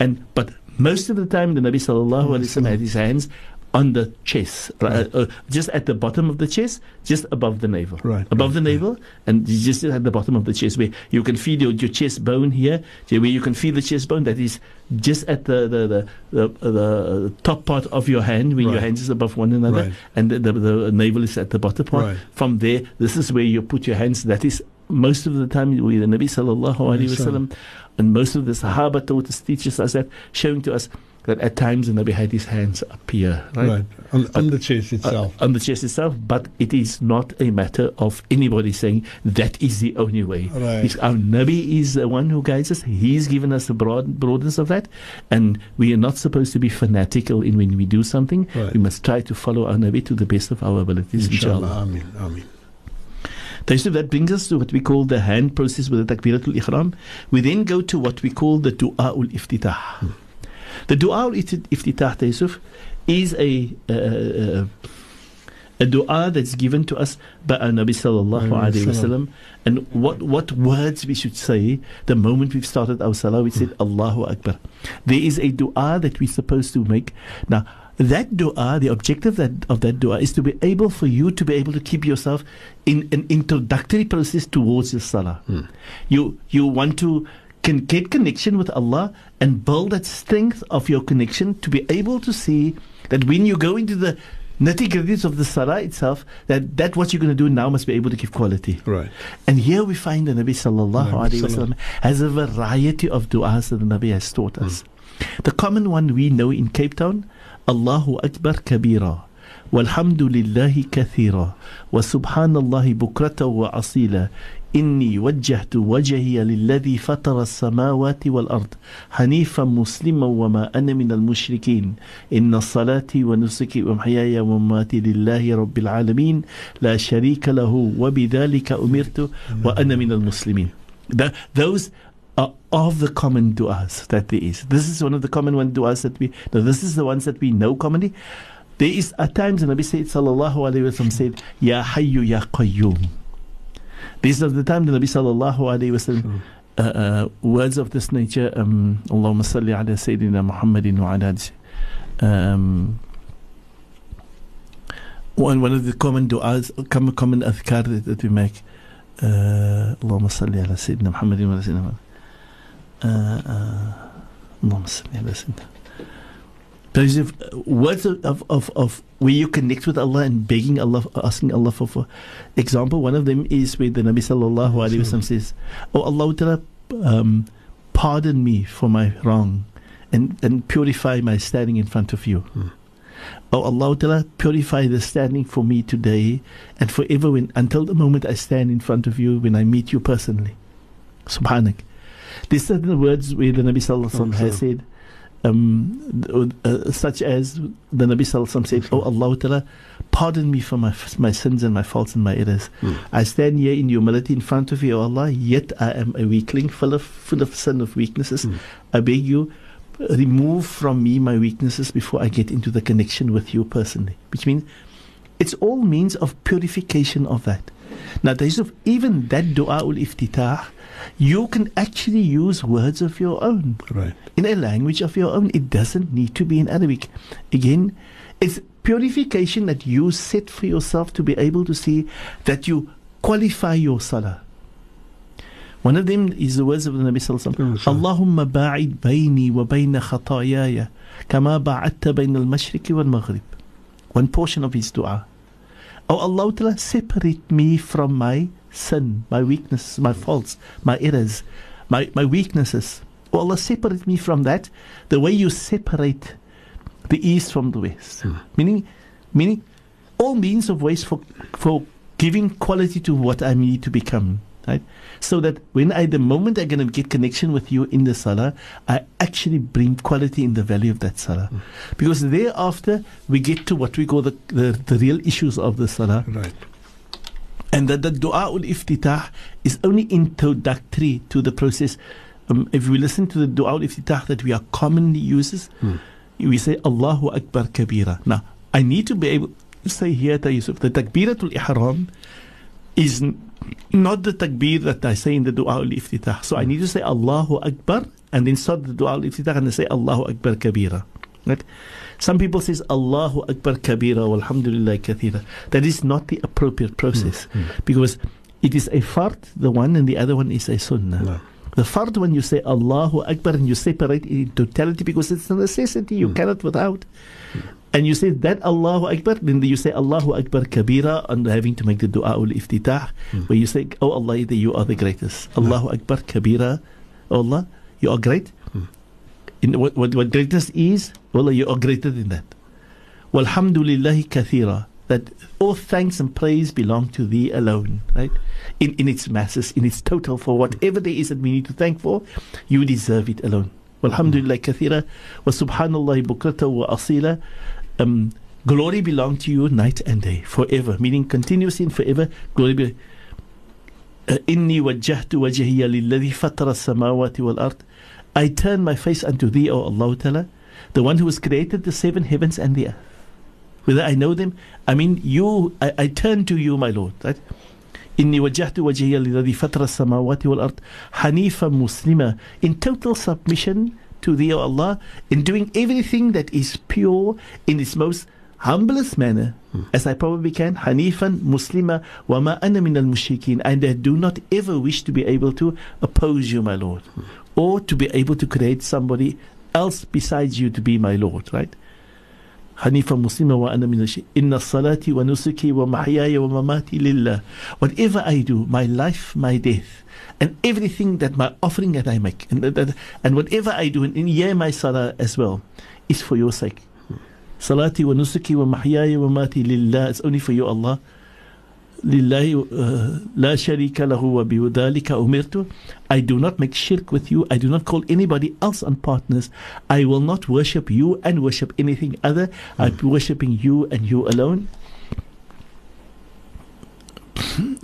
And but most of the time the Nabi sallallahu alaihi wasallam had his hands on the chest, right, uh, just at the bottom of the chest, just above the navel. Right, Above right, the navel, and just at the bottom of the chest, where you can feel your, your chest bone here, where you can feel the chest bone, that is just at the the, the, the, the top part of your hand, when your hands is above one another, Right. and the, the, the navel is at the bottom part. Right. From there, this is where you put your hands. That is most of the time with the Nabi sallallahu alaihi wasallam, and most of the Sahaba taught us, teaches us that, showing to us that at times in the Nabi hands appear, right? Right. On, on the chest uh, itself. on the chest itself, but it is not a matter of anybody saying that is the only way. Right. It's- Our Nabi is the one who guides us. He's given us the broad, broadness of that, and we are not supposed to be fanatical in when we do something. Right. We must try to follow our Nabi to the best of our abilities, Inshallah. inshallah. Amin. So that brings us to what we call the hand process with the Takbiratul Ihram. We then go to what we call the Du'a'ul Iftitah. The Ifti- Iftitah, Yusuf, is a, uh, a dua that's given to us by our Nabi sallallahu Alayhi wasallam. And what, what words we should say the moment we've started our salah, we said Allahu Akbar. There is a dua that we're supposed to make. Now, that dua, the objective that, of that dua is to be able for you to be able to keep yourself in an introductory process towards your salah. You you want to can get connection with Allah and build that strength of your connection to be able to see that when you go into the nitty gritties of the salah itself, that that what you're going to do now must be able to give quality. Right. And here we find the Nabi sallallahu Nabi alaihi wasallam has a variety of du'as that the Nabi has taught us. Mm. The common one we know in Cape Town, Allahu Akbar Kabira. والحمد لله كثيرا وسبحان الله بكرة وأصيلا إني وجهت وجهي للذي فطر السماوات والأرض حنيفا مسلما وما أنا من المشركين إن صلاتي ونسكي ومحياي ومماتي لله رب العالمين لا شريك له وبذلك أمرت وأنا من المسلمين Th- Those are of the common du'as that there is. This is one of the common one du'as that we no, this is the ones that we know commonly. There is at times the Nabi said sallallahu alayhi wasallam said, Ya Hayyu Ya Qayyum. These are the time the Nabi sallallahu alayhi wasallam uh, uh, words of this nature. Um, Allahumma salli ala Sayyidina Muhammadin wa ala um, one one of the common du'as, common adhkar that, that we make. Uh, Allahumma salli ala Sayyidina Muhammadin wa ala Sayyidina Muhammad. Uh, uh, Allahumma salli ala Sayyidina. Those uh, words of, of, of, of where you connect with Allah and begging Allah, asking Allah for, for example. One of them is where the Nabi sallallahu alaihi wasallam says, "Oh Allah, Ta'ala, um, pardon me for my wrong, and and purify my standing in front of you." Oh Allah, Ta'ala, purify the standing for me today and forever when, until the moment I stand in front of you when I meet you personally. Subhanak. There's certain words where the Nabi Sallallahu Alaihi Wasallam has said, um, uh, such as the Nabi Sallallahu Alaihi Wasallam said, Oh Allah, Ta'ala, pardon me for my, my sins and my faults and my errors. I stand here in humility in front of you, O Allah, yet I am a weakling, full of, full of sin of weaknesses. I beg you, remove from me my weaknesses before I get into the connection with you personally. Which means it's all means of purification of that. Now, Yusuf, even that dua ul iftitah, you can actually use words of your own. Right. In a language of your own. It doesn't need to be in Arabic. Again, it's purification that you set for yourself to be able to see that you qualify your salah. One of them is the words of the Nabi Sallallahu Alaihi Wasallam. Oh, Allahumma ba'id bayni wa bayna khatayaya kama ba'atta bayna al-mashriki wal-maghrib. One portion of his dua. Oh Allah Ta'ala, separate me from my sin, my weaknesses, my faults, my errors, my, my weaknesses. Oh Allah, separate me from that the way you separate the east from the west. Hmm. Meaning, meaning all means of ways for, for giving quality to what I need to become. Right? So that when I, the moment I'm going to get connection with you in the salah, I actually bring quality in the value of that salah. Because thereafter, we get to what we call the, the, the real issues of the salah. Right. And that the dua ul iftitah is only introductory to the process. Um, if we listen to the dua ul iftitah that we are commonly uses, we say Allahu Akbar Kabira. Now, I need to be able to say here, Yusuf, the takbiratul ihram is not the takbir that I say in the dua al-iftitah. So I need to say Allahu Akbar and then start the dua al-iftitah and then say Allahu Akbar kabira. Right? Some people says Allahu Akbar kabira walhamdulillah kathira. That is not the appropriate process mm, mm. because it is a fard, the one, and the other one is a sunnah. No. The fard when you say Allahu Akbar and you separate it in totality because it's a necessity, you mm. cannot without. And you say that Allahu Akbar, then you say Allahu Akbar Kabira and having to make the dua ul iftitah, hmm. where you say, Oh Allah, you are the greatest. Allahu hmm. Akbar Kabira. Oh Allah, you are great. Hmm. In what, what, what greatness is, Allah, you are greater than that. Walhamdulillahi kathira. That all thanks and praise belong to thee alone, right? In, in its masses, in its total, for whatever there is that we need to thank for, you deserve it alone. Walhamdulillah kathira. Wa subhanallah bukrata wa asila Um, glory belong to you night and day, forever, meaning continuously and forever. Glory be. Uh, إني وجهت وجهي للذي فطر السماوات والأرض I turn my face unto thee, O Allah Ta'ala, the one who has created the seven heavens and the earth. Whether I know them, I mean you, I, I turn to you, my Lord, right? إني وجهت وجهي للذي فطر السماوات والأرض حنيفا مسلما in total submission to thee, O Allah, in doing everything that is pure in its most humblest manner, as I probably can, Hanifan Muslima wama ana min al mushrikin, and I do not ever wish to be able to oppose you, my Lord, or to be able to create somebody else besides you to be my Lord, right? Hanifa Muslima wa ana minashi. Inna salati wa nusuki wa mahyaya wa mamati lillah. Whatever I do, my life, my death, and everything that my offering that I make, and, that, and whatever I do, and in yeah, my salah as well, is for your sake. Salati wa nusuki wa mahyaya wa mamati lillah. It's only for you, Allah. لله uh, لا شريك له وبذلك أمرت I do not make shirk with you I do not call anybody else on partners I will not worship you and worship anything other I'm worshiping you and you alone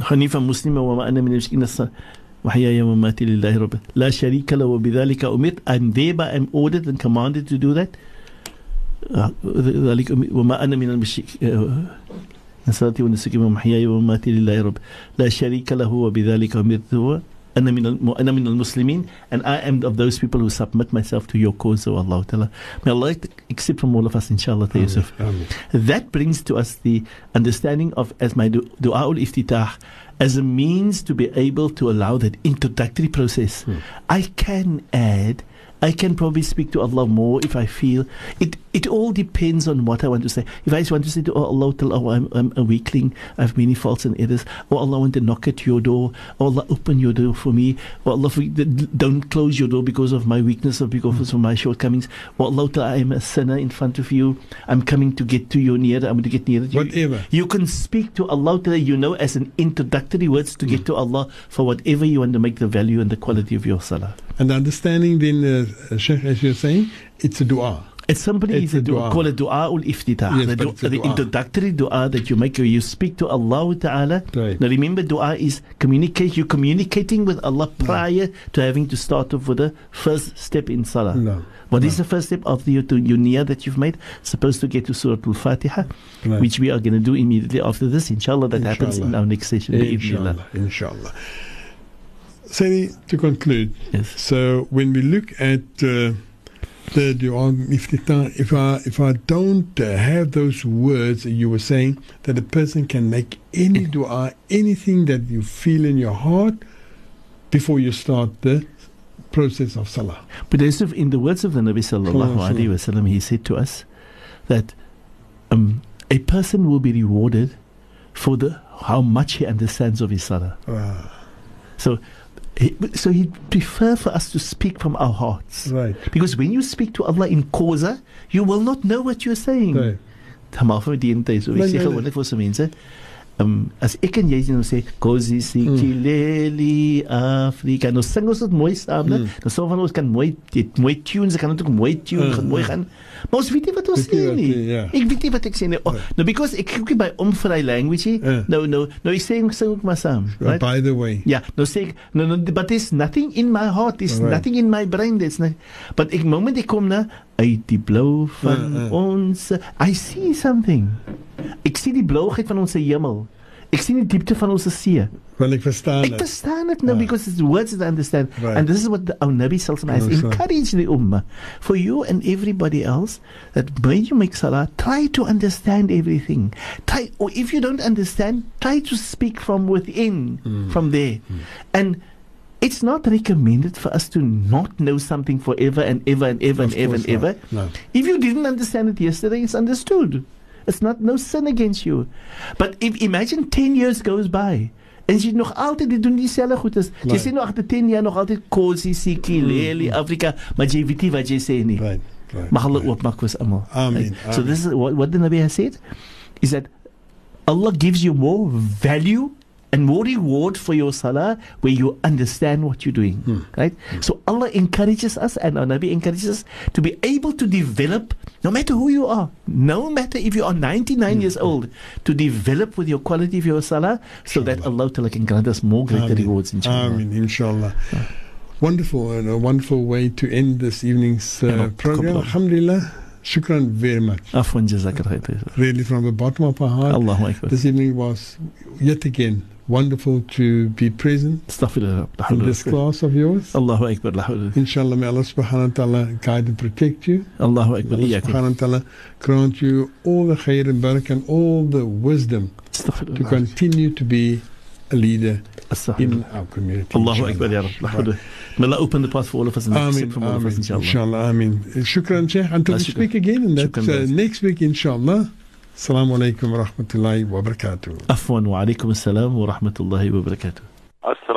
حنيفا مسلما وما أنا من المشركين الص- وحياي ومماتي لله رب لا شريك له وبذلك أمرت and thereby I'm ordered and commanded to do that آه، ذلك أمرت وما أنا من المشركين صلاتي ونسكي ومحياي ومماتي لله رب لا شريك له وبذلك أمرت هو أنا من الم- أنا من المسلمين and I am of those people who submit myself to your cause O Allah Ta'ala may Allah accept from all of us inshallah Tayyib Yusuf Amen. that brings to us the understanding of as my du- dua ul iftitah as a means to be able to allow that introductory process. I can add, I can probably speak to Allah more if I feel it. it all depends on what I want to say. If I just want to say to oh, Allah, tell, oh, I'm, I'm a weakling, I have many faults and errors. Oh Allah, I want to knock at your door. Oh Allah, open your door for me. Oh Allah, for, don't close your door because of my weakness or because of my shortcomings. Oh Allah, I am a sinner in front of you. I'm coming to get to you near. I'm going to get near to you. Whatever. You can speak to Allah you know, as an introductory words to get to Allah for whatever you want to make the value and the quality of your salah. And understanding then, uh, Sheikh, as you're saying, it's a dua. It's somebody It's is a dua, dua. call it dua ul iftitah. Yes, the, du- the introductory dua that you make you speak to Allah Ta'ala. Right. Now remember dua is communicate you're communicating with Allah prior to having to start off with the first step in salah. No. What is the first step of the your, your niyyah that you've made? Supposed to get to Surah Al-Fatiha, Right. which we are going to do immediately after this. Inshallah, that happens in our next session. Inshallah. Inshallah. Sani, to conclude, Yes. so when we look at uh, the dua iftitah, if I if I don't uh, have those words that you were saying, that a person can make any dua, anything that you feel in your heart before you start the process of salah. But as if in the words of the Nabi sallallahu Sallallahu alaihi wasallam, he said to us that um, a person will be rewarded for the how much he understands of his salah. Ah, So, so he'd prefer for us to speak from our hearts. right. Because when you speak to Allah in causa, you will not know what you're saying. Right. Tamal vir die tyd so ek Nee, sê nee, gewoonlik vir so mense Um, as ek en jy nou sê Kosi Sikileli Afrika nou sing ons dit mooi saam Hmm. nou so van ons kan mooi dit mooi tunes kan natuurlik mooi tune Hmm, gaan mooi hmm. gaan maar ons weet nie wat ons sê nie ja. ek weet nie wat ek sê nie oh, nou because ek kyk by om language. Ja. nou nou nou ek sê ek sing ook maar saam right By the way, Ja, nou sê ek, no, no, but there's nothing in my heart, there's Right. nothing in my brain, there's no, but ek moment ek kom na uit die blou van Uh, uh. ons, I see something. Ek sien die blouigheid van ons hemel. Ek sien die diepte van ons see. Want ek verstaan Ek dit. verstaan dit nou because it's words that I understand. Right. And this is what the, our Nabi Sallallahu sir. encouraged the Ummah. For you and everybody else, that when you make salah, try to understand everything. Try, or if you don't understand, try to speak from within, Mm. from there. And it's not recommended for us to not know something forever and ever and ever Of and ever and ever. No. If you didn't understand it yesterday, it's understood. It's not no sin against you. But if imagine 10 years goes by en jy nog altyd dit doen dieselfde goedes. Jy Right. sê nog agter 10 jaar nog altyd Kosi, Siki, mm. Leli, Afrika, maar jy weet nie wat jy sê nie. Right. Right. Mag hulle right. oopmaak vir almal. Amen, So this is what, what the Nabi has said is that Allah gives you more value and more reward for your salah where you understand what you're doing. Hmm. Right? So Allah encourages us and our Nabi encourages us to be able to develop, no matter who you are, no matter if you are 99 Hmm. years old, to develop with your quality of your salah so that Allah Ta'ala can grant us more greater Amen. rewards inshallah. Amen, inshallah. Wonderful and a wonderful way to end this evening's uh, program. Alhamdulillah. Shukran very much. Afwan jazakallah. Really, from the bottom of our heart, Allahu Akbar. this evening was yet again wonderful to be present. In this class of yours. Allahu Akbar. Inshallah, may Allah subhanahu wa ta'ala guide and protect you. Allahu May Akbar. Allah Iyakum. subhanahu wa ta'ala grant you all the khair and barakah and all the wisdom to continue to be a leader in our community. Allahu. Akbar, Ya Rabb. May Allah open the path for all of us and accept from all of us, inshallah. inshallah, amen. Shukran, Sheikh. Until we speak again, that's Shukran, uh, next week, inshallah. السلام عليكم ورحمة الله وبركاته. عفوا وعليكم السلام ورحمة الله وبركاته. السلام